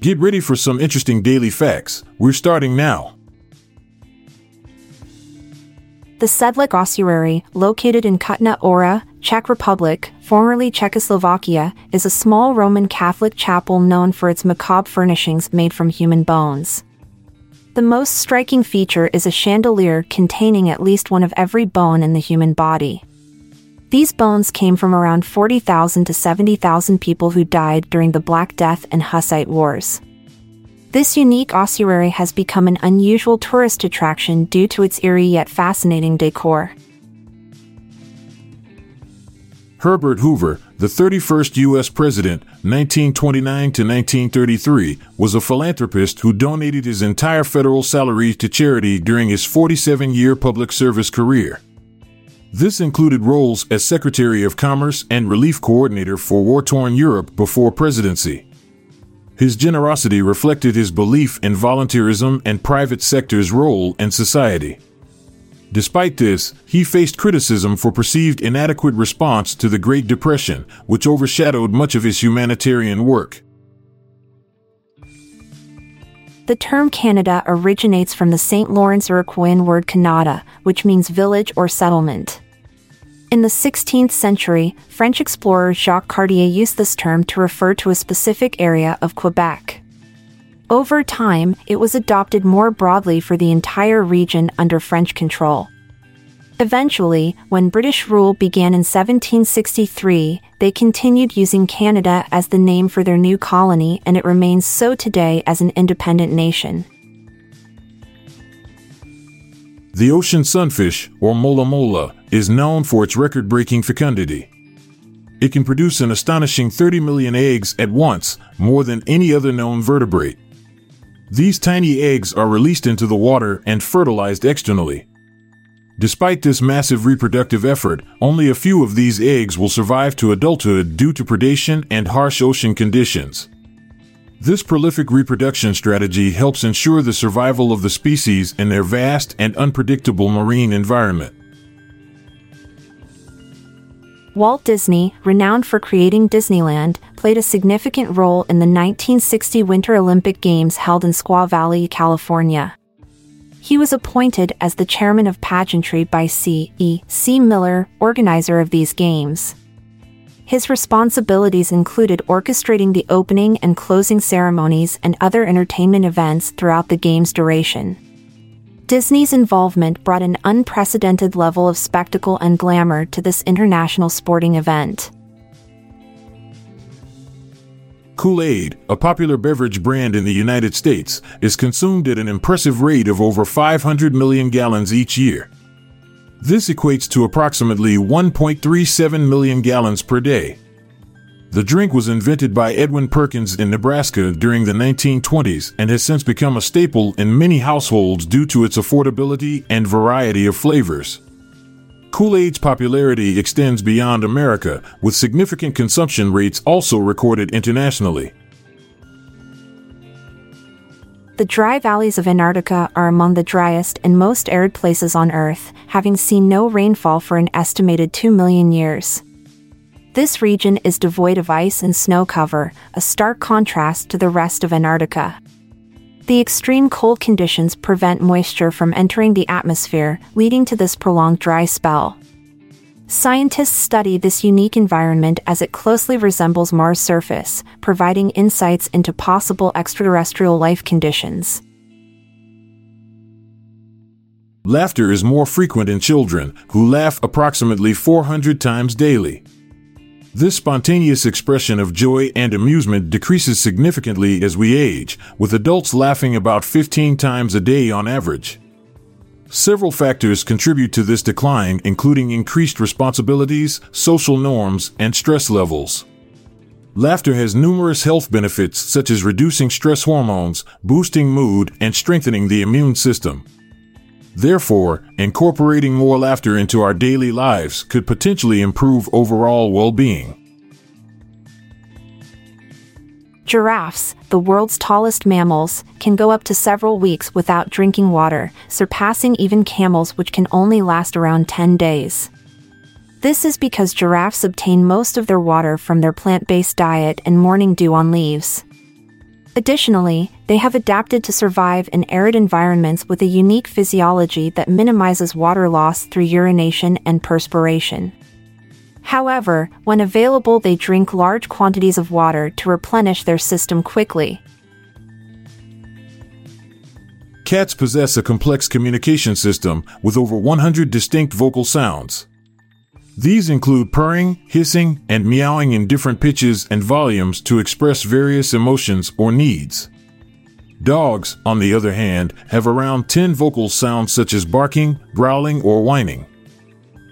Get ready for some interesting daily facts. We're starting now. The Sedlec Ossuary, located in Kutna Hora, Czech Republic, formerly Czechoslovakia, is a small Roman Catholic chapel known for its macabre furnishings made from human bones. The most striking feature is a chandelier containing at least one of every bone in the human body. These bones came from around 40,000 to 70,000 people who died during the Black Death and Hussite Wars. This unique ossuary has become an unusual tourist attraction due to its eerie yet fascinating decor. Herbert Hoover, the 31st U.S. President, 1929 to 1933, was a philanthropist who donated his entire federal salary to charity during his 47 year public service career. This included roles as Secretary of Commerce and Relief Coordinator for war torn Europe before presidency. His generosity reflected his belief in volunteerism and private sector's role in society. Despite this, he faced criticism for perceived inadequate response to the Great Depression, which overshadowed much of his humanitarian work. The term Canada originates from the St. Lawrence Iroquoian word Canada, which means village or settlement. In the 16th century, French explorer Jacques Cartier used this term to refer to a specific area of Quebec. Over time, it was adopted more broadly for the entire region under French control. Eventually, when British rule began in 1763, they continued using Canada as the name for their new colony and it remains so today as an independent nation. The ocean sunfish, or mola mola, is known for its record breaking fecundity. It can produce an astonishing 30 million eggs at once, more than any other known vertebrate. These tiny eggs are released into the water and fertilized externally. Despite this massive reproductive effort, only a few of these eggs will survive to adulthood due to predation and harsh ocean conditions. This prolific reproduction strategy helps ensure the survival of the species in their vast and unpredictable marine environment. Walt Disney, renowned for creating Disneyland, played a significant role in the 1960 Winter Olympic Games held in Squaw Valley, California. He was appointed as the chairman of pageantry by C. E. C. Miller, organizer of these games. His responsibilities included orchestrating the opening and closing ceremonies and other entertainment events throughout the game's duration. Disney's involvement brought an unprecedented level of spectacle and glamour to this international sporting event. Kool Aid, a popular beverage brand in the United States, is consumed at an impressive rate of over 500 million gallons each year. This equates to approximately 1.37 million gallons per day. The drink was invented by Edwin Perkins in Nebraska during the 1920s and has since become a staple in many households due to its affordability and variety of flavors. Kool Aid's popularity extends beyond America, with significant consumption rates also recorded internationally. The dry valleys of Antarctica are among the driest and most arid places on Earth, having seen no rainfall for an estimated 2 million years. This region is devoid of ice and snow cover, a stark contrast to the rest of Antarctica. The extreme cold conditions prevent moisture from entering the atmosphere, leading to this prolonged dry spell. Scientists study this unique environment as it closely resembles Mars' surface, providing insights into possible extraterrestrial life conditions. Laughter is more frequent in children, who laugh approximately 400 times daily. This spontaneous expression of joy and amusement decreases significantly as we age, with adults laughing about 15 times a day on average. Several factors contribute to this decline, including increased responsibilities, social norms, and stress levels. Laughter has numerous health benefits such as reducing stress hormones, boosting mood, and strengthening the immune system. Therefore, incorporating more laughter into our daily lives could potentially improve overall well being. Giraffes, the world's tallest mammals, can go up to several weeks without drinking water, surpassing even camels, which can only last around 10 days. This is because giraffes obtain most of their water from their plant based diet and morning dew on leaves. Additionally, they have adapted to survive in arid environments with a unique physiology that minimizes water loss through urination and perspiration. However, when available, they drink large quantities of water to replenish their system quickly. Cats possess a complex communication system with over 100 distinct vocal sounds. These include purring, hissing, and meowing in different pitches and volumes to express various emotions or needs. Dogs, on the other hand, have around 10 vocal sounds such as barking, growling, or whining.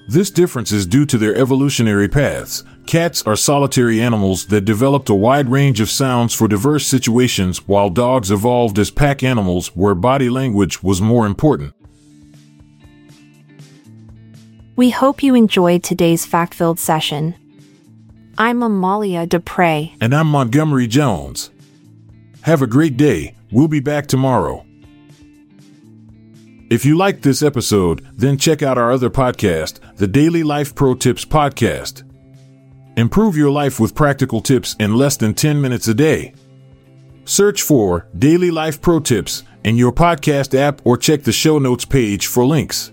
This difference is due to their evolutionary paths. Cats are solitary animals that developed a wide range of sounds for diverse situations, while dogs evolved as pack animals where body language was more important. We hope you enjoyed today's fact filled session. I'm Amalia Dupre. And I'm Montgomery Jones. Have a great day. We'll be back tomorrow. If you liked this episode, then check out our other podcast, the Daily Life Pro Tips Podcast. Improve your life with practical tips in less than 10 minutes a day. Search for Daily Life Pro Tips in your podcast app or check the show notes page for links.